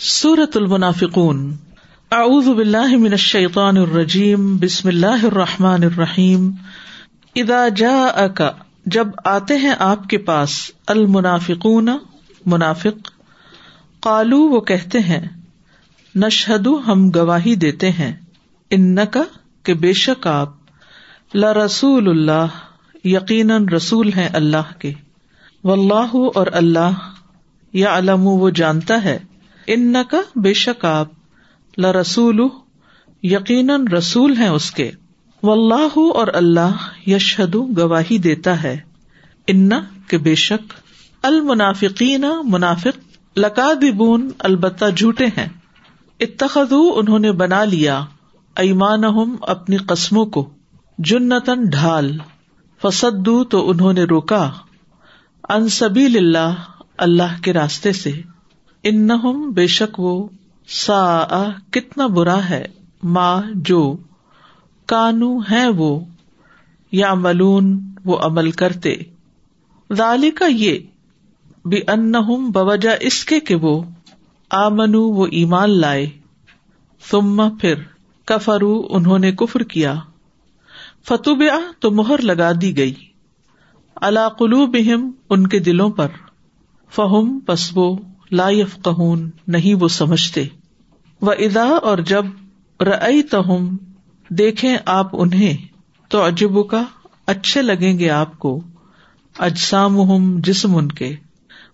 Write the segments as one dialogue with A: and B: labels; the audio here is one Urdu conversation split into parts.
A: سورت المنافقون. اعوذ باللہ من الشیطان الرجیم بسم اللہ الرحمٰن الرحیم ادا جا جب آتے ہیں آپ کے پاس المنافقون، منافق قالو وہ کہتے ہیں نشہد ہم گواہی دیتے ہیں ان کا کہ بے شک آپ ل رسول اللہ، یقیناً رسول ہیں اللہ کے و اللہ اور اللہ یا علم وہ جانتا ہے۔ ان کا بے شک آپ ل رسول یقیناً رسول ہیں اس کے۔ و اللہ اور اللہ یشہد گواہی دیتا ہے۔ ان کے بے شک المنافقین منافق لکادبون البتہ جھوٹے ہیں۔ اتخذو انہوں نے بنا لیا ایمان اپنی قسموں کو جنتن ڈھال۔ فسدو تو انہوں نے روکا۔ ان سبھی اللہ اللہ کے راستے سے۔ ان بے شک وہ سا کتنا برا ہے ماں جو کانو ہے وہ یا ملون وہ عمل کرتے۔ ذالی کا یہ بھی ان بوجہ اس کے کہ وہ آمنو وہ ایمان لائے۔ ثم پھر کفرو انہوں نے کفر کیا۔ فتوبیا تو مہر لگا دی گئی۔ اللہ قلو بہم ان کے دلوں پر۔ فہم پسبو لا یفقہون، نہیں وہ سمجھتے۔ و ادا اور جب رئی تہم دیکھیں آپ انہیں، تو عجب کا اچھے لگیں گے آپ کو۔ اجسام جسم ان کے۔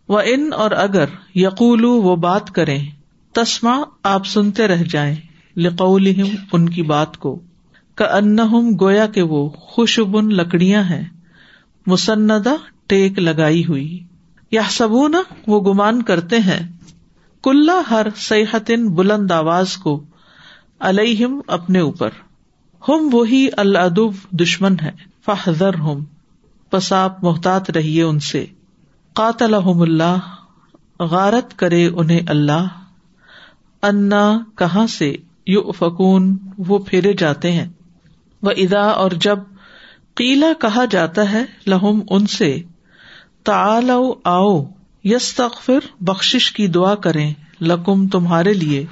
A: و ان، اور اگر یقول وہ بات کریں۔ تسما آپ سنتے رہ جائیں۔ لقول ان کی بات کو۔ کا ان گویا کے وہ خوشبن لکڑیاں ہیں۔ مسندا ٹیک لگائی ہوئی۔ یا سبونا وہ گمان کرتے ہیں، کلّا ہر سیاحتن بلند آواز کو الم اپنے اوپر۔ ہم وہی الدب دشمن ہے فہذر ہم پساپ محتاط رہیے ان سے۔ قاتل اللہ، غارت کرے انہیں اللہ۔ انا، کہاں سے؟ یو فکون وہ پھیرے جاتے ہیں۔ وہ ادا اور جب قیلا کہا جاتا ہے، لہم ان سے۔ آؤ یس تخر بخش کی دعا کریں لکم تمہارے لیے۔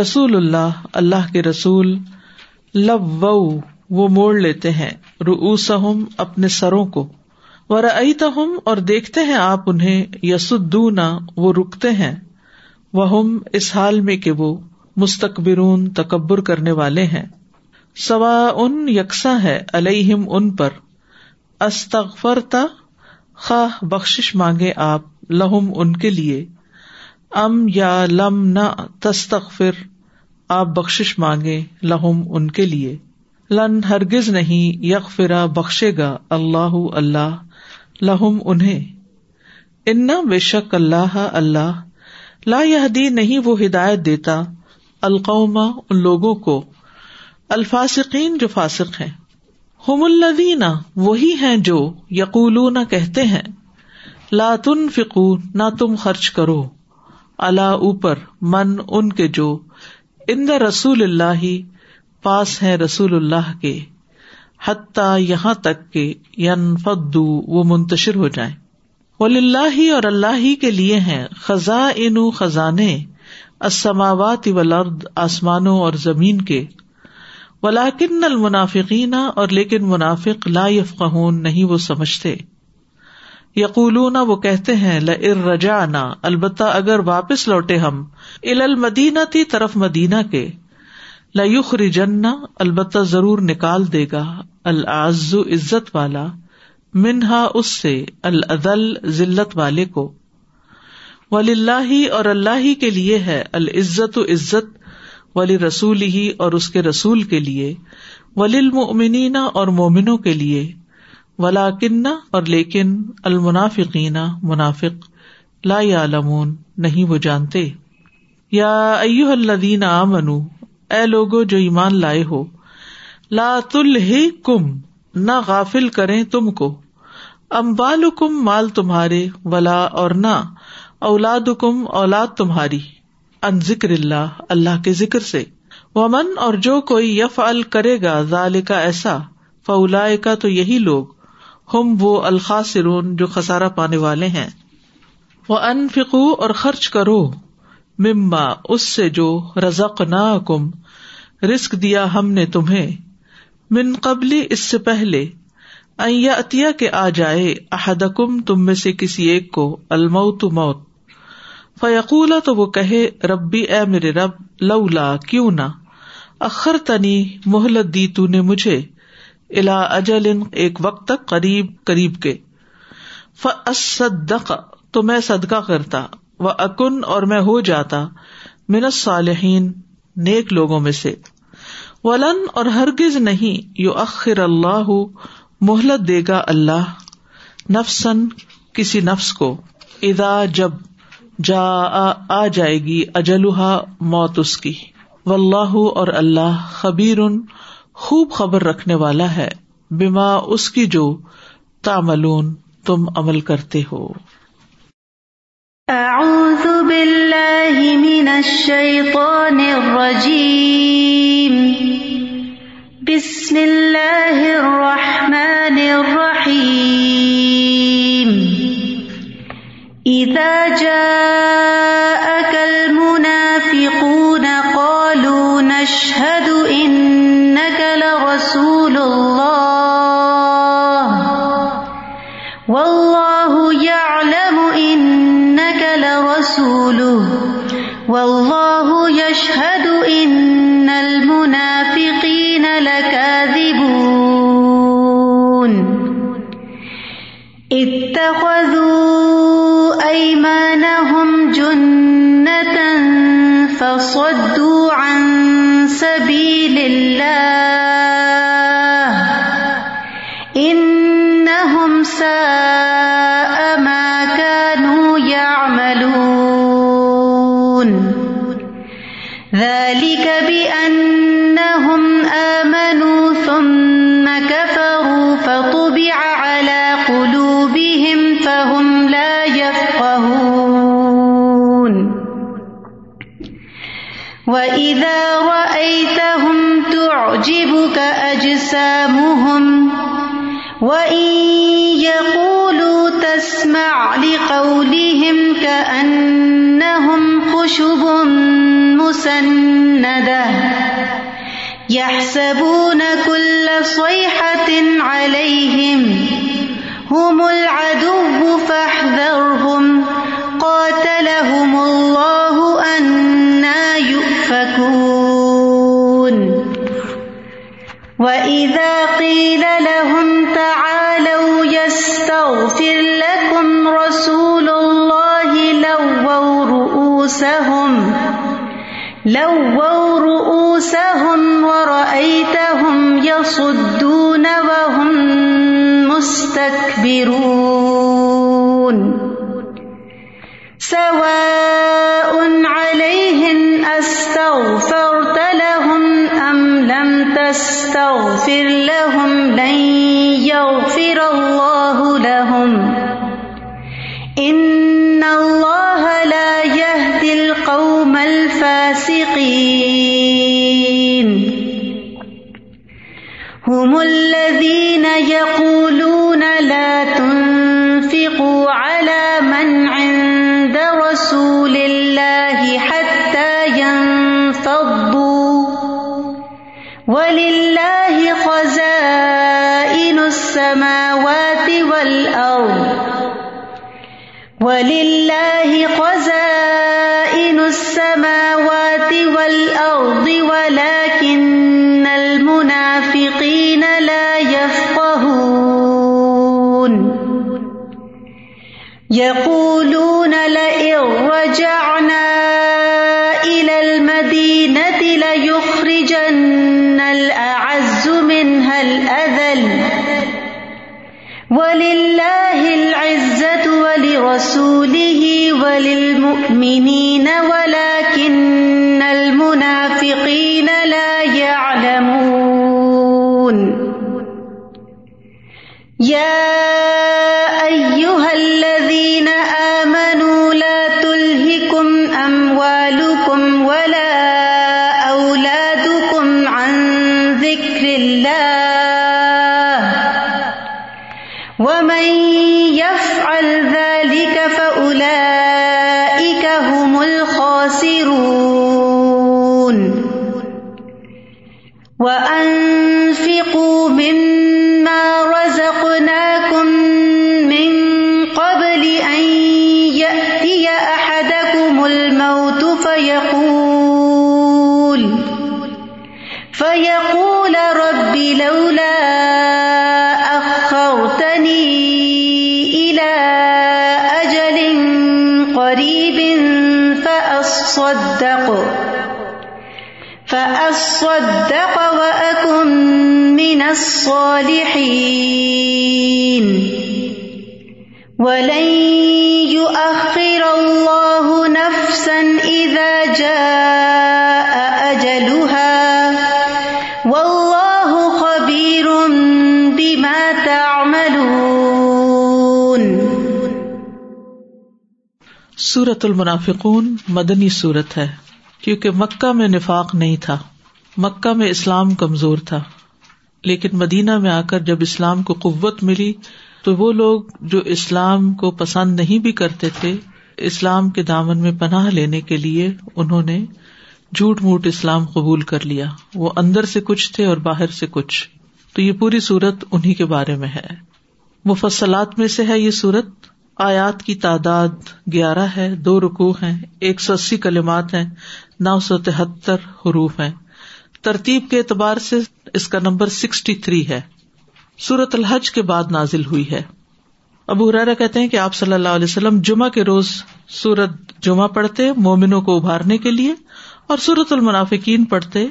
A: رسول اللہ اللہ کے رسول لب وہ موڑ لیتے ہیں روسم اپنے سروں کو۔ وہ اور دیکھتے ہیں آپ انہیں یسدونا وہ رکتے ہیں۔ وہ اس حال میں کہ وہ مستقبرون تکبر کرنے والے ہیں۔ سوا ان یکساں ہے الہم ان پر۔ استغفرتا خواہ بخش مانگے آپ لہم ان کے لیے۔ ام یا لم نہ تستغفر، آپ بخش مانگے لہم ان کے لیے۔ لن ہرگز نہیں یک فرا بخشے گا اللہ اللہ لہم انہیں۔ ان بے شک اللہ اللہ، لا یہ نہیں وہ ہدایت دیتا القوما ان لوگوں کو الفاصقین جو فاسق ہیں۔ ہم الدین وہی ہیں جو یقول کہتے ہیں، لا فکو نہ تم خرچ کرو اللہ اوپر، من ان کے جو اند رسول اللہ، پاس ہے رسول اللہ کے، حتیٰ یہاں تک کہ ین فدو وہ منتشر ہو جائے ولی اللہ اور اللہ ہی کے لیے ہیں خزاں ان خزانے اسماوات ولرد آسمانوں اور زمین کے۔ ولاکن المنافقین اور لیکن منافق لا یفقہون نہیں، وہ سمجھتے۔ یقولون، وہ کہتے ہیں لر رجا البتہ اگر واپس لوٹے ہم ال المدینہ تی طرف مدینہ کے لخ رجنا البتہ ضرور نکال دے گا العز عزت والا، منہا اس سے العدل ذلت والے کو۔ ولی اللہ اور اللہ کے لیے ہے، العزت و عزت ولی رسول ہی اور اس کے رسول کے لیے ولی المنینا اور مومنوں کے لیے ولا کنہ اور لیکن المنافقین منافق لا لمون نہیں وہ جانتے۔ یا ایو الدین آ منو اے لوگو جو ایمان لائے ہو، لا تل کم نہ غافل کرے تم کو۔ امبال کم مال تمہارے، ولا اور نہ اولاد کم اولاد تمہاری۔ ان ذکر اللہ اللہ کے ذکر سے۔ ومن، اور جو کوئی یف ال کرے گا ظال کا ایسا فولا کا تو یہی لوگ ہم وہ الخاصرون جو خسارا پانے والے ہیں۔ وہ ان فکو اور خرچ کرو مما، اس سے جو رزق نہ کم رسک دیا ہم نے تمہیں۔ من قبلی اس سے پہلے۔ عطیہ کے آ جائے احدکم، تم میں سے کسی ایک کو الموت موت۔ فیقولا تو وہ کہے، ربی اے میرے رب، لولا کیوں نہ؟ اخر تنی محلت دی تو نے مجھے الا اجل، ایک وقت تک قریب قریب کے۔ فصدق تو میں صدقہ کرتا وہ اکن اور میں ہو جاتا، من صالحین نیک لوگوں میں سے۔ ولن، اور ہرگز نہیں یو اخر اللہ محلت دے گا اللہ نفسن کسی نفس کو۔ ادا جب جا آ جائے گی اجلحا موت اس کی۔ و اللہ اور اللہ خبیر خوب خبر رکھنے والا ہے۔ بیما اس کی جو تاملون تم عمل کرتے ہو۔
B: اعوذ باللہ من الشیطان الرجیم۔ بسم اللہ الرحمن الرحیم۔ اذا جاءك المنافقون قالوا نشهد انك لرسول الله. والله يعلم انك لرسوله. والله يشهد ان المنافقين لكاذبون. اتخذوا ايمانهم جنة فصدوا عن يحسبون كل صيحة عليهم هم يصدون وهم مستكبرون. سواء عليهم أستغفرت لهم أم لم تستغفر لهم، لن يغفر الله لهم. إن الله لا يهدي القوم الفاسقين. هم الذين يقولون لا تنفقوا على من عند رسول الله حتى ينفضوا. ولله خزائن السماوات والأرض. ولله يقولون. لئن رجعنا إلى المدينة ليخرجن الأعز منها الأذل. ولله العزة ولرسوله وللمؤمنين الخاسرون
A: سورت المنافقون مدنی صورت ہے، کیونکہ مکہ میں نفاق نہیں تھا۔ مکہ میں اسلام کمزور تھا۔ لیکن مدینہ میں آ کر جب اسلام کو قوت ملی، تو وہ لوگ جو اسلام کو پسند نہیں بھی کرتے تھے، اسلام کے دامن میں پناہ لینے کے لیے انہوں نے جھوٹ موٹ اسلام قبول کر لیا۔ وہ اندر سے کچھ تھے اور باہر سے کچھ۔ تو یہ پوری صورت انہیں کے بارے میں ہے۔ مفصلات میں سے ہے یہ صورت آیات کی تعداد گیارہ ہے، دو رکو ہیں، ایک سو اسی کلمات ہیں، نو سو تہتر حروف ہیں۔ ترتیب کے اعتبار سے اس کا نمبر سکسٹی تھری ہے۔ سورت الحج کے بعد نازل ہوئی ہے۔ ابو ہرارا کہتے ہیں کہ آپ صلی اللہ علیہ وسلم جمعہ کے روز سورت جمعہ پڑھتے، مومنوں کو ابھارنے کے لیے، اور سورت المنافقین پڑھتے،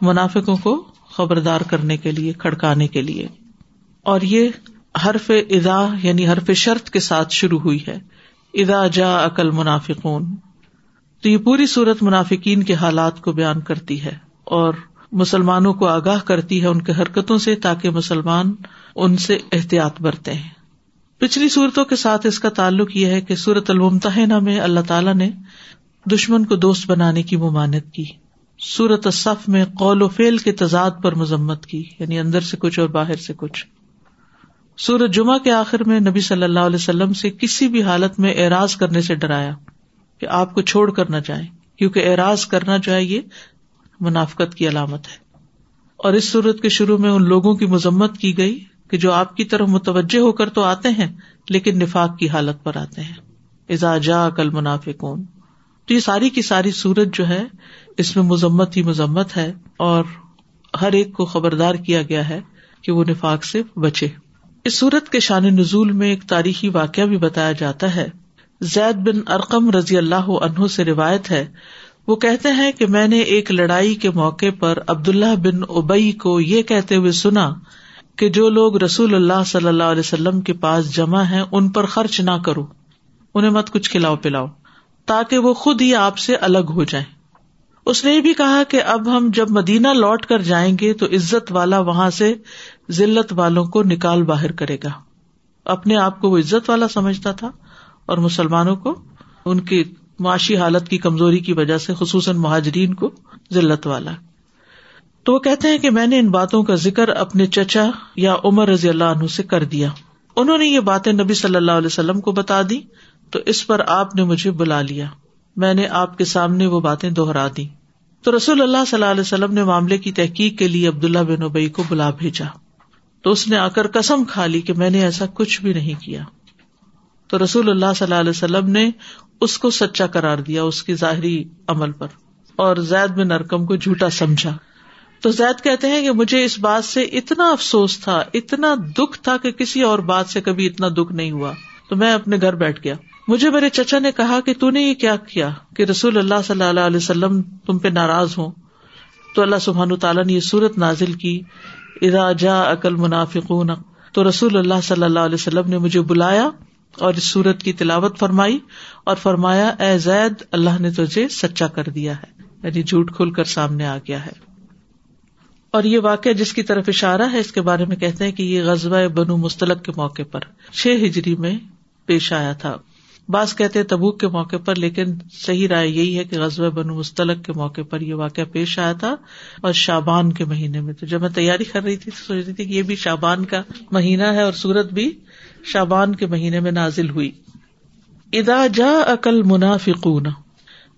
A: منافقوں کو خبردار کرنے کے لیے، کھڑکانے کے لیے۔ اور یہ حرف ادا یعنی حرف شرط کے ساتھ شروع ہوئی ہے۔ ادا جا عقل منافقون تو یہ پوری صورت منافقین کے حالات کو بیان کرتی ہے اور مسلمانوں کو آگاہ کرتی ہے ان کے حرکتوں سے تاکہ مسلمان ان سے احتیاط برتے ہیں۔ پچھلی صورتوں کے ساتھ اس کا تعلق یہ ہے کہ سورت المتحنہ میں اللہ تعالیٰ نے دشمن کو دوست بنانے کی ممانت کی۔ سورت الصف میں قول و فیل کے تضاد پر مذمت کی یعنی اندر سے کچھ اور باہر سے کچھ۔ سورت جمعہ کے آخر میں نبی صلی اللہ علیہ وسلم سے کسی بھی حالت میں اعراض کرنے سے ڈرایا کہ آپ کو چھوڑ کر نہ جائیں، کیونکہ اعراض کرنا جو ہے یہ منافقت کی علامت ہے۔ اور اس صورت کے شروع میں ان لوگوں کی مذمت کی گئی کہ جو آپ کی طرف متوجہ ہو کر تو آتے ہیں، لیکن نفاق کی حالت پر آتے ہیں۔ ازا جا کل منافق تو یہ ساری کی ساری سورت جو ہے، اس میں مذمت ہی مذمت ہے اور ہر ایک کو خبردار کیا گیا ہے کہ وہ نفاق سے بچے۔ اس سورت کے شان نزول میں ایک تاریخی واقعہ بھی بتایا جاتا ہے۔ زید بن ارقم رضی اللہ عنہ سے روایت ہے۔ وہ کہتے ہیں کہ میں نے ایک لڑائی کے موقع پر عبد اللہ بن ابئی کو یہ کہتے ہوئے سنا کہ جو لوگ رسول اللہ صلی اللہ علیہ وسلم کے پاس جمع ہے ان پر خرچ نہ کرو۔ انہیں مت کچھ کھلاؤ پلاؤ، تاکہ وہ خود ہی آپ سے الگ ہو جائیں۔ اس نے یہ بھی کہا کہ اب ہم جب مدینہ لوٹ کر جائیں گے تو عزت والا وہاں سے ذلت والوں کو نکال باہر کرے گا۔ اپنے آپ کو وہ عزت والا سمجھتا تھا اور مسلمانوں کو ان کی معاشی حالت کی کمزوری کی وجہ سے خصوصاً مہاجرین کو ذلت والا۔ تو وہ کہتے ہیں کہ میں نے ان باتوں کا ذکر اپنے چچا یا عمر رضی اللہ عنہ سے کر دیا۔ انہوں نے یہ باتیں نبی صلی اللہ علیہ وسلم کو بتا دی تو اس پر آپ نے مجھے بلا لیا۔ میں نے آپ کے سامنے وہ باتیں دوہرا دی تو رسول اللہ صلی اللہ علیہ وسلم نے معاملے کی تحقیق کے لیے عبداللہ بن ابئی کو بلا بھیجا۔ تو اس نے آ کر قسم کھا لی کہ میں نے ایسا کچھ بھی نہیں کیا۔ تو رسول اللہ صلی اللہ علیہ وسلم نے اس کو سچا کرار دیا اس کی ظاہری عمل پر۔ اور زید بن ارکم کو جھوٹا سمجھا۔ تو زید کہتے ہیں کہ مجھے اس بات سے اتنا افسوس تھا، اتنا دکھ تھا کہ کسی اور بات سے کبھی اتنا دکھ نہیں ہوا۔ تو میں اپنے گھر بیٹھ گیا۔ مجھے میرے چچا نے کہا کہ تو نے یہ کیا کیا کہ رسول اللہ صلی اللہ علیہ وسلم تم پہ ناراض ہوں؟ تو اللہ سبحان تعالیٰ نے یہ صورت نازل کی ادا جا عقل منافق تو رسول اللہ صلی اللہ علیہ وسلم نے مجھے بلایا اور اس صورت کی تلاوت فرمائی اور فرمایا، اے زید، اللہ نے تجھے سچا کر دیا ہے یعنی جھوٹ کھل کر سامنے آ گیا ہے۔ اور یہ واقعہ جس کی طرف اشارہ ہے، اس کے بارے میں کہتے ہیں کہ یہ غزوہ بنو مستلق کے موقع پر، چھ ہجری میں پیش آیا تھا۔ بعض کہتے تبوک کے موقع پر، لیکن صحیح رائے یہی ہے کہ غزب بن مستلق کے موقع پر یہ واقعہ پیش آیا تھا اور شابان کے مہینے میں۔ تو جب میں تیاری کر رہی تھی تو سوچ رہی تھی کہ یہ بھی شابان کا مہینہ ہے اور سورت بھی شابان کے مہینے میں نازل ہوئی۔ ادا جا عقل منافقون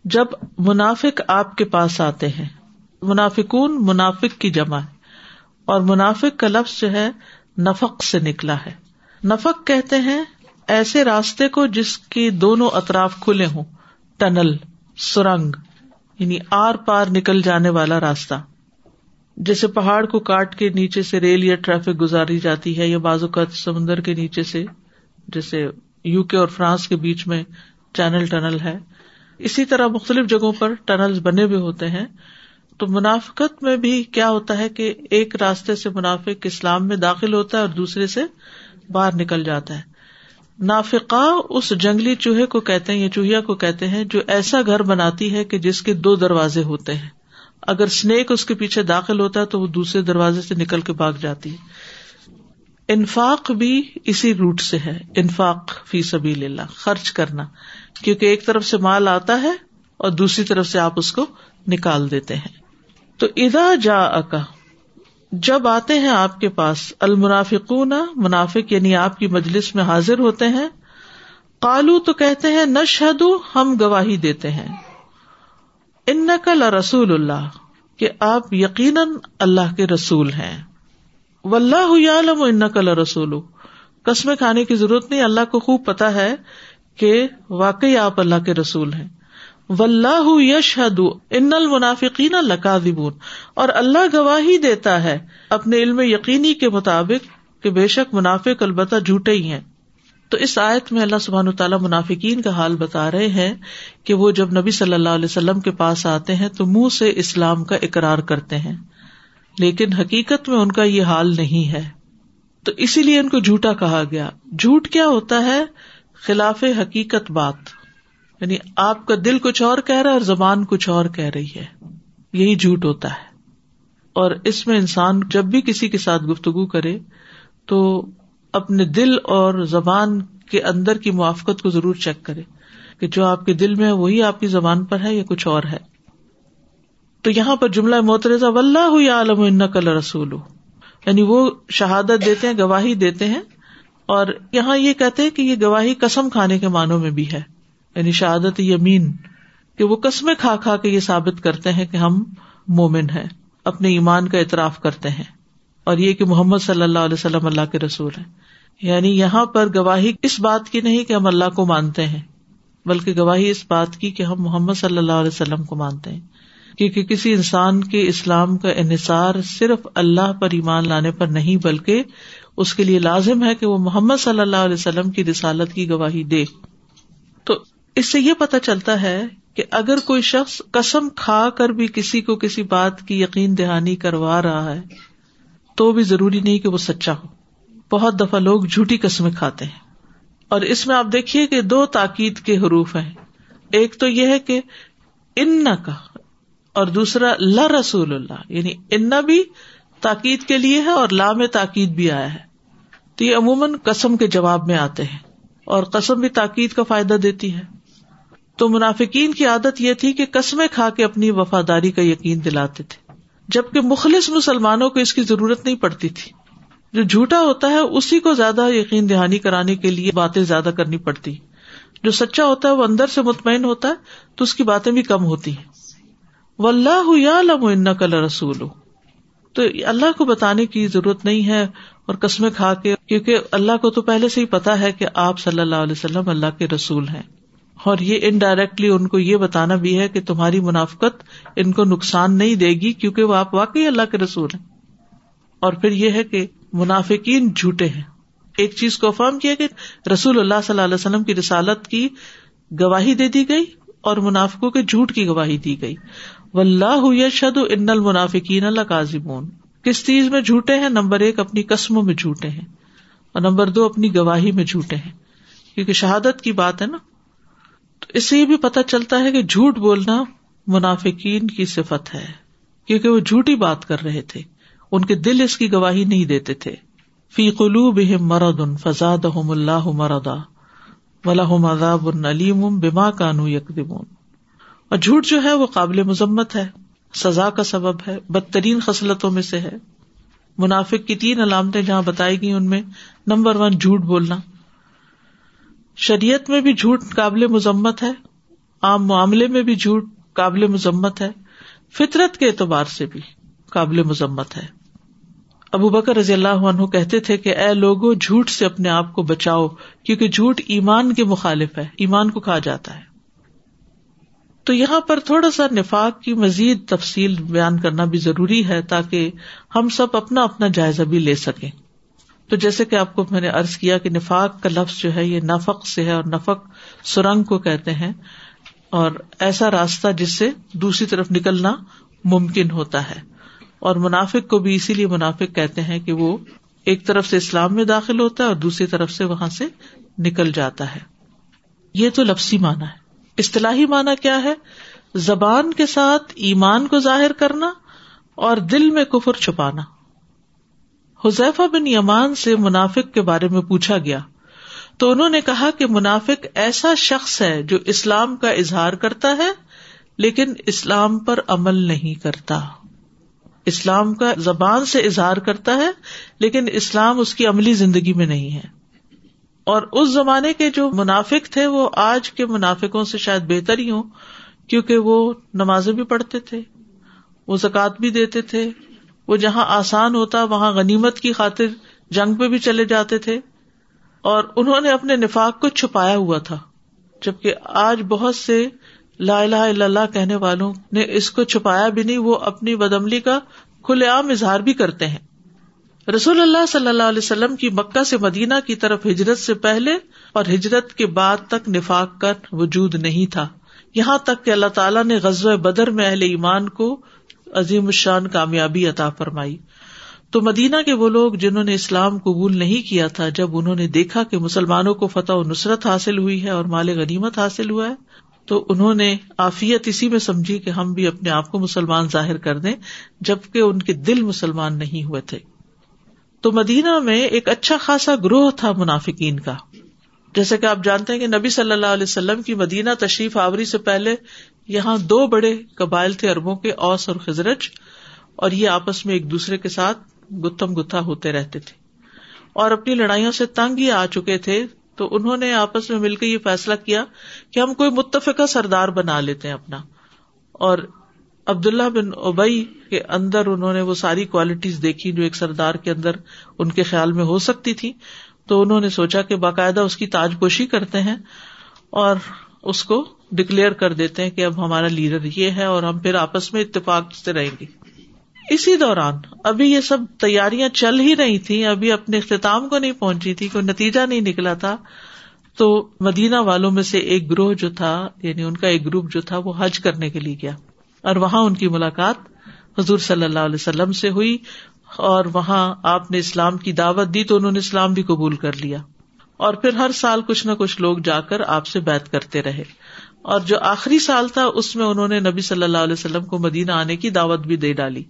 A: جب منافق آپ کے پاس آتے ہیں، منافقون منافق کی جمع ہے اور منافق کا لفظ جو ہے نفق سے نکلا ہے۔ نفق کہتے ہیں ایسے راستے کو جس کے دونوں اطراف کھلے ہوں۔ ٹنل، سرنگ یعنی آر پار نکل جانے والا راستہ۔ جیسے پہاڑ کو کاٹ کے نیچے سے ریل یا ٹریفک گزاری جاتی ہے، یا بازو کا سمندر کے نیچے سے، جیسے یو کے اور فرانس کے بیچ میں چینل ٹنل ہے۔ اسی طرح مختلف جگہوں پر ٹنل بنے ہوئے ہوتے ہیں۔ تو منافقت میں بھی کیا ہوتا ہے کہ ایک راستے سے منافق اسلام میں داخل ہوتا ہے اور دوسرے سے باہر نکل جاتا ہے۔ نافقا اس جنگلی چوہے کو کہتے ہیں یا چوہیا کو کہتے ہیں جو ایسا گھر بناتی ہے کہ جس کے دو دروازے ہوتے ہیں۔ اگر اسنیک اس کے پیچھے داخل ہوتا ہے تو وہ دوسرے دروازے سے نکل کے بھاگ جاتی۔ ہے انفاق بھی اسی روٹ سے ہے۔ انفاق فی سبھی اللہ، خرچ کرنا۔ کیونکہ ایک طرف سے مال آتا ہے اور دوسری طرف سے آپ اس کو نکال دیتے ہیں۔ تو ادا جا اکا جب آتے ہیں آپ کے پاس، المنافقون، منافق یعنی آپ کی مجلس میں حاضر ہوتے ہیں کالو تو کہتے ہیں نشہد ہم گواہی دیتے ہیں۔ ان نقل رسول اللہ، کہ آپ یقیناً اللہ کے رسول ہیں۔ و اللہ عالم ان نقل رسول قسمیں کھانے کی ضرورت نہیں، اللہ کو خوب پتا ہے کہ واقعی آپ اللہ کے رسول ہیں۔ و اللہ یش حد ان المنافقین لکاذبون، اور اللہ گواہی دیتا ہے اپنے علم یقینی کے مطابق کہ بے شک منافق البتہ جھوٹے ہی ہیں۔ تو اس آیت میں اللہ سبحان تعالیٰ منافقین کا حال بتا رہے ہیں کہ وہ جب نبی صلی اللہ علیہ وسلم کے پاس آتے ہیں تو منہ سے اسلام کا اقرار کرتے ہیں، لیکن حقیقت میں ان کا یہ حال نہیں ہے۔ تو اسی لیے ان کو جھوٹا کہا گیا۔ جھوٹ کیا ہوتا ہے؟ خلاف حقیقت بات۔ یعنی آپ کا دل کچھ اور کہہ رہا ہے اور زبان کچھ اور کہہ رہی ہے۔ یہی جھوٹ ہوتا ہے۔ اور اس میں انسان جب بھی کسی کے ساتھ گفتگو کرے تو اپنے دل اور زبان کے اندر کی موافقت کو ضرور چیک کرے کہ جو آپ کے دل میں ہے وہی آپ کی زبان پر ہے یا کچھ اور ہے۔ تو یہاں پر جملہ محترضہ و اللہ عالم ان کل رسول یعنی وہ شہادت دیتے ہیں، گواہی دیتے ہیں اور یہاں یہ کہتے ہیں کہ یہ گواہی قسم کھانے کے معنوں میں بھی ہے۔ یعنی شہادت یمین، کہ وہ قسمیں کھا کھا کے یہ ثابت کرتے ہیں کہ ہم مومن ہیں، اپنے ایمان کا اعتراف کرتے ہیں۔ اور یہ کہ محمد صلی اللہ علیہ وسلم اللہ کے رسول ہیں۔ یعنی یہاں پر گواہی اس بات کی نہیں کہ ہم اللہ کو مانتے ہیں، بلکہ گواہی اس بات کی کہ ہم محمد صلی اللہ علیہ وسلم کو مانتے ہیں۔ کیونکہ کسی انسان کے اسلام کا انحصار صرف اللہ پر ایمان لانے پر نہیں، بلکہ اس کے لیے لازم ہے کہ وہ محمد صلی اللہ علیہ وسلم کی رسالت کی گواہی دے۔ تو اس سے یہ پتا چلتا ہے کہ اگر کوئی شخص قسم کھا کر بھی کسی کو کسی بات کی یقین دہانی کروا رہا ہے، تو بھی ضروری نہیں کہ وہ سچا ہو۔ بہت دفعہ لوگ جھوٹی قسمیں کھاتے ہیں۔ اور اس میں آپ دیکھیے کہ دو تاکید کے حروف ہیں۔ ایک تو یہ ہے کہ ان کا اور دوسرا لا رسول اللہ یعنی ان بھی تاکید کے لیے ہے اور لا میں تاکید بھی آیا ہے۔ تو یہ عموماً قسم کے جواب میں آتے ہیں اور قسم بھی تاکید کا فائدہ دیتی ہے۔ تو منافقین کی عادت یہ تھی کہ قسمیں کھا کے اپنی وفاداری کا یقین دلاتے تھے، جبکہ مخلص مسلمانوں کو اس کی ضرورت نہیں پڑتی تھی۔ جو جھوٹا ہوتا ہے، اسی کو زیادہ یقین دہانی کرانے کے لیے باتیں زیادہ کرنی پڑتی۔ جو سچا ہوتا ہے، وہ اندر سے مطمئن ہوتا ہے، تو اس کی باتیں بھی کم ہوتی ہیں۔ و اللہ یا لم کل رسول تو اللہ کو بتانے کی ضرورت نہیں ہے اور قسمیں کھا کے، کیونکہ اللہ کو تو پہلے سے ہی پتا ہے کہ آپ صلی اللہ علیہ وسلم اللہ کے رسول ہیں۔ اور یہ انڈائریکٹلی ان کو یہ بتانا بھی ہے کہ تمہاری منافقت ان کو نقصان نہیں دے گی کیونکہ وہ آپ واقعی اللہ کے رسول ہیں۔ اور پھر یہ ہے کہ منافقین جھوٹے ہیں۔ ایک چیز کو افرم کیا کہ رسول اللہ صلی اللہ علیہ وسلم کی رسالت کی گواہی دے دی گئی اور منافقوں کے جھوٹ کی گواہی دی گئی۔ و اللہ شد ان المنافقین اللہ کاظمون کس چیز میں جھوٹے ہیں؟ نمبر ایک، اپنی قسموں میں جھوٹے ہیں۔ اور نمبر دو، اپنی گواہی میں جھوٹے ہیں۔ کیونکہ شہادت کی بات ہے نا۔ تو اس سے یہ بھی پتا چلتا ہے کہ جھوٹ بولنا منافقین کی صفت ہے، کیونکہ وہ جھوٹی بات کر رہے تھے، ان کے دل اس کی گواہی نہیں دیتے تھے۔ فی قلو بہم مرد ان فضاد اللہ مردا ولاحم عذاب العلیم بما کانو یکدمون اور جھوٹ جو ہے وہ قابل مذمت ہے، سزا کا سبب ہے، بدترین خصلتوں میں سے ہے۔ منافق کی تین علامتیں جہاں بتائی گئی ان میں، نمبر ون جھوٹ بولنا۔ شریعت میں بھی جھوٹ قابل مذمت ہے، عام معاملے میں بھی جھوٹ قابل مذمت ہے، فطرت کے اعتبار سے بھی قابل مذمت ہے۔ ابو بکر رضی اللہ عنہ کہتے تھے کہ اے لوگو، جھوٹ سے اپنے آپ کو بچاؤ، کیونکہ جھوٹ ایمان کے مخالف ہے، ایمان کو کہا جاتا ہے۔ تو یہاں پر تھوڑا سا نفاق کی مزید تفصیل بیان کرنا بھی ضروری ہے تاکہ ہم سب اپنا اپنا جائزہ بھی لے سکیں۔ تو جیسے کہ آپ کو میں نے ارض کیا کہ نفاق کا لفظ جو ہے یہ نفق سے ہے اور نفق سرنگ کو کہتے ہیں اور ایسا راستہ جس سے دوسری طرف نکلنا ممکن ہوتا ہے اور منافق کو بھی اسی لیے منافق کہتے ہیں کہ وہ ایک طرف سے اسلام میں داخل ہوتا ہے اور دوسری طرف سے وہاں سے نکل جاتا ہے یہ تو لفسی مانا ہے اصطلاحی مانا کیا ہے زبان کے ساتھ ایمان کو ظاہر کرنا اور دل میں کفر چھپانا حذیفہ بن یمان سے منافق کے بارے میں پوچھا گیا۔ تو انہوں نے کہا کہ منافق ایسا شخص ہے جو اسلام کا اظہار کرتا ہے، لیکن اسلام پر عمل نہیں کرتا۔ اسلام کا زبان سے اظہار کرتا ہے، لیکن اسلام اس کی عملی زندگی میں نہیں ہے۔ اور اس زمانے کے جو منافق تھے، وہ آج کے منافقوں سے شاید بہتر ہی ہوں، کیونکہ وہ نمازیں بھی پڑھتے تھے، وہ زکوٰۃ بھی دیتے تھے۔ وہ جہاں آسان ہوتا وہاں غنیمت کی خاطر جنگ پہ بھی چلے جاتے تھے اور انہوں نے اپنے نفاق کو چھپایا ہوا تھا جبکہ آج بہت سے لا الہ الا اللہ کہنے والوں نے اس کو چھپایا بھی نہیں، وہ اپنی بدملی کا کھلے عام اظہار بھی کرتے ہیں۔ رسول اللہ صلی اللہ علیہ وسلم کی مکہ سے مدینہ کی طرف ہجرت سے پہلے اور ہجرت کے بعد تک نفاق کا وجود نہیں تھا۔ یہاں تک کہ اللہ تعالیٰ نے غزل بدر میں اہل ایمان کو عظیم الشان کامیابی عطا فرمائی۔ تو مدینہ کے وہ لوگ جنہوں نے اسلام قبول نہیں کیا تھا، جب انہوں نے دیکھا کہ مسلمانوں کو فتح و نصرت حاصل ہوئی ہے اور مال غنیمت حاصل ہوا ہے، تو انہوں نے آفیت اسی میں سمجھی کہ ہم بھی اپنے آپ کو مسلمان ظاہر کر دیں، جبکہ ان کے دل مسلمان نہیں ہوئے تھے۔ تو مدینہ میں ایک اچھا خاصا گروہ تھا منافقین کا۔ جیسے کہ آپ جانتے ہیں کہ نبی صلی اللہ علیہ وسلم کی مدینہ تشریف آوری سے پہلے یہاں دو بڑے قبائل تھے اربوں کے اوس اور خزرج، اور یہ آپس میں ایک دوسرے کے ساتھ گتم گتھا ہوتے رہتے تھے۔ اور اپنی لڑائیوں سے تنگ ہی آ چکے تھے، تو انہوں نے آپس میں مل کے یہ فیصلہ کیا کہ ہم کوئی متفقہ سردار بنا لیتے ہیں اپنا۔ اور عبداللہ بن اوبئی کے اندر انہوں نے وہ ساری کوالٹیز دیکھی جو ایک سردار کے اندر ان کے خیال میں ہو سکتی تھی۔ تو انہوں نے سوچا کہ باقاعدہ اس کی تاج پوشی کرتے ہیں۔ اور اس کو ڈکلیئر کر دیتے ہیں کہ اب ہمارا لیڈر یہ ہے اور ہم پھر آپس میں اتفاق سے رہیں گے۔ اسی دوران ابھی یہ سب تیاریاں چل ہی رہی تھی ابھی اپنے اختتام کو نہیں پہنچی تھی، کوئی نتیجہ نہیں نکلا تھا۔ تو مدینہ والوں میں سے ایک گروہ جو تھا یعنی ان کا ایک گروپ جو تھا، وہ حج کرنے کے لیے گیا۔ اور وہاں ان کی ملاقات حضور صلی اللہ علیہ وسلم سے ہوئی اور وہاں آپ نے اسلام کی دعوت دی تو انہوں نے اسلام بھی قبول کر لیا۔ اور پھر ہر سال کچھ نہ کچھ لوگ جا کر آپ سے بات کرتے رہے۔ اور جو آخری سال تھا، اس میں انہوں نے نبی صلی اللہ علیہ وسلم کو مدینہ آنے کی دعوت بھی دے ڈالی۔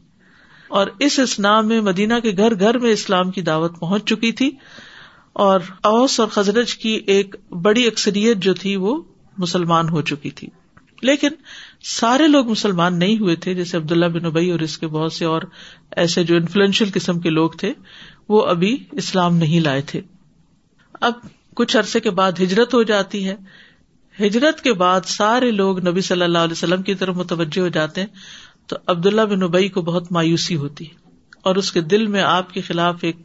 A: اور اس اسلام میں مدینہ کے گھر گھر میں اسلام کی دعوت پہنچ چکی تھی۔ اور اوس اور خزرج کی ایک بڑی اکثریت جو تھی، وہ مسلمان ہو چکی تھی۔ لیکن سارے لوگ مسلمان نہیں ہوئے تھے، جیسے عبداللہ بن ابئی اور اس کے بہت سے اور ایسے جو انفلوئنشل قسم کے لوگ تھے، وہ ابھی اسلام نہیں لائے تھے۔ اب کچھ عرصے کے بعد ہجرت ہو جاتی ہے۔ ہجرت کے بعد سارے لوگ نبی صلی اللہ علیہ وسلم کی طرف متوجہ ہو جاتے ہیں۔ تو عبداللہ بن ابئی کو بہت مایوسی ہوتی ہے اور اس کے دل میں آپ کے خلاف ایک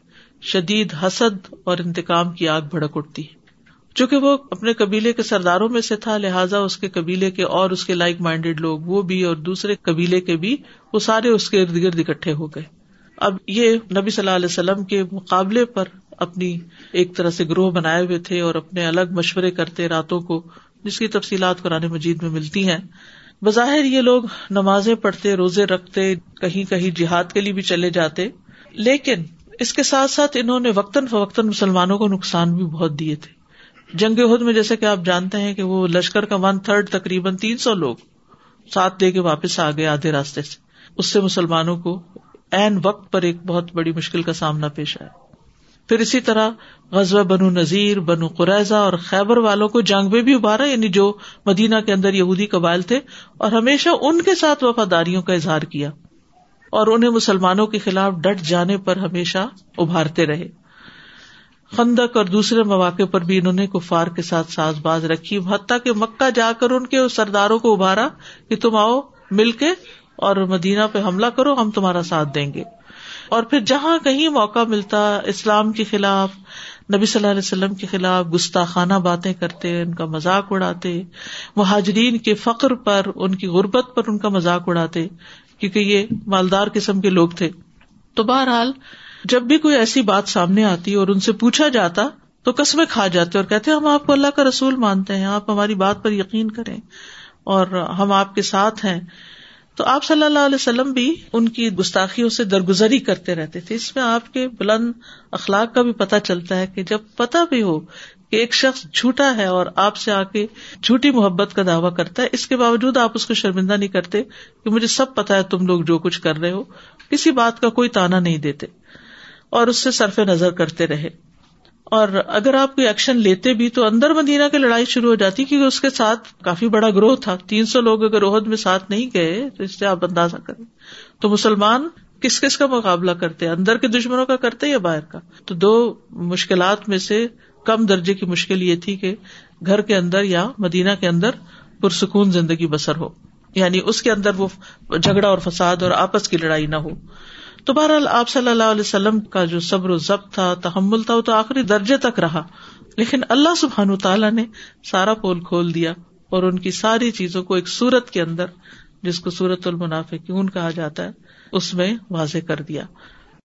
A: شدید حسد اور انتقام کی آگ بھڑک اٹھتی ہے۔ چونکہ وہ اپنے قبیلے کے سرداروں میں سے تھا، لہٰذا اس کے قبیلے کے اور اس کے لائک مائنڈیڈ لوگ، وہ بھی اور دوسرے قبیلے کے بھی، وہ سارے اس کے ارد گرد اکٹھے ہو گئے۔ اب یہ نبی صلی اللہ علیہ وسلم کے مقابلے پر اپنی ایک طرح سے گروہ بنائے ہوئے تھے اور اپنے الگ مشورے کرتے راتوں کو، جس کی تفصیلات قرآن مجید میں ملتی ہیں۔ بظاہر یہ لوگ نمازیں پڑھتے، روزے رکھتے، کہیں کہیں جہاد کے لیے بھی چلے جاتے، لیکن اس کے ساتھ ساتھ انہوں نے وقتاً فوقتاً مسلمانوں کو نقصان بھی بہت دیے تھے۔ جنگ عہد میں جیسے کہ آپ جانتے ہیں کہ وہ لشکر کا ون تھرڈ تقریباً تین سو لوگ ساتھ لے کے واپس آ گئے آدھے راستے سے۔ اس سے مسلمانوں کو این وقت پر ایک بہت بڑی مشکل کا سامنا پیش آیا۔ پھر اسی طرح غزوہ بنو نذیر، بنو قریضہ اور خیبر والوں کو جنگ میں بھی ابھارا یعنی جو مدینہ کے اندر یہودی قبائل تھے، اور ہمیشہ ان کے ساتھ وفاداریوں کا اظہار کیا۔ اور انہیں مسلمانوں کے خلاف ڈٹ جانے پر ہمیشہ ابھارتے رہے۔ خندق اور دوسرے مواقع پر بھی انہوں نے کفار کے ساتھ ساز باز رکھی۔ حتیٰ کہ مکہ جا کر ان کے سرداروں کو ابھارا کہ تم آؤ مل کے اور مدینہ پہ حملہ کرو، ہم تمہارا ساتھ دیں گے۔ اور پھر جہاں کہیں موقع ملتا اسلام کے خلاف، نبی صلی اللہ علیہ وسلم کے خلاف گستاخانہ باتیں کرتے، ان کا مذاق اڑاتے، مہاجرین کے فخر پر، ان کی غربت پر ان کا مذاق اڑاتے، کیونکہ یہ مالدار قسم کے لوگ تھے۔ تو بہرحال، جب بھی کوئی ایسی بات سامنے آتی اور ان سے پوچھا جاتا، تو قسمیں کھا جاتے اور کہتے، ہم آپ کو اللہ کا رسول مانتے ہیں، آپ ہماری بات پر یقین کریں اور ہم آپ کے ساتھ ہیں۔ تو آپ صلی اللہ علیہ وسلم بھی ان کی گستاخیوں سے درگزری کرتے رہتے تھے۔ اس میں آپ کے بلند اخلاق کا بھی پتا چلتا ہے کہ جب پتا بھی ہو کہ ایک شخص جھوٹا ہے اور آپ سے آ کے جھوٹی محبت کا دعوی کرتا ہے، اس کے باوجود آپ اس کو شرمندہ نہیں کرتے کہ مجھے سب پتا ہے تم لوگ جو کچھ کر رہے ہو۔ کسی بات کا کوئی تانا نہیں دیتے اور اس سے صرف نظر کرتے رہے۔ اور اگر آپ کوئی ایکشن لیتے بھی تو اندر مدینہ کی لڑائی شروع ہو جاتی کیونکہ اس کے ساتھ کافی بڑا گروہ تھا۔ تین سو لوگ اگر عہد میں ساتھ نہیں گئے تو اس سے آپ اندازہ کریں۔ تو مسلمان کس کس کا مقابلہ کرتے اندر کے دشمنوں کا کرتے یا باہر کا؟ تو دو مشکلات میں سے کم درجے کی مشکل یہ تھی کہ گھر کے اندر یا مدینہ کے اندر پرسکون زندگی بسر ہو۔ یعنی اس کے اندر وہ جھگڑا اور فساد اور آپس کی لڑائی نہ ہو۔ تو بہرحال آپ صلی اللہ علیہ وسلم کا جو صبر و ضبط تھا، تحمل تھا، وہ تو آخری درجے تک رہا۔ لیکن اللہ سبحان تعالیٰ نے سارا پول کھول دیا اور ان کی ساری چیزوں کو ایک سورت کے اندر، جس کو سورت المنافع کیوں کہا جاتا ہے، اس میں واضح کر دیا۔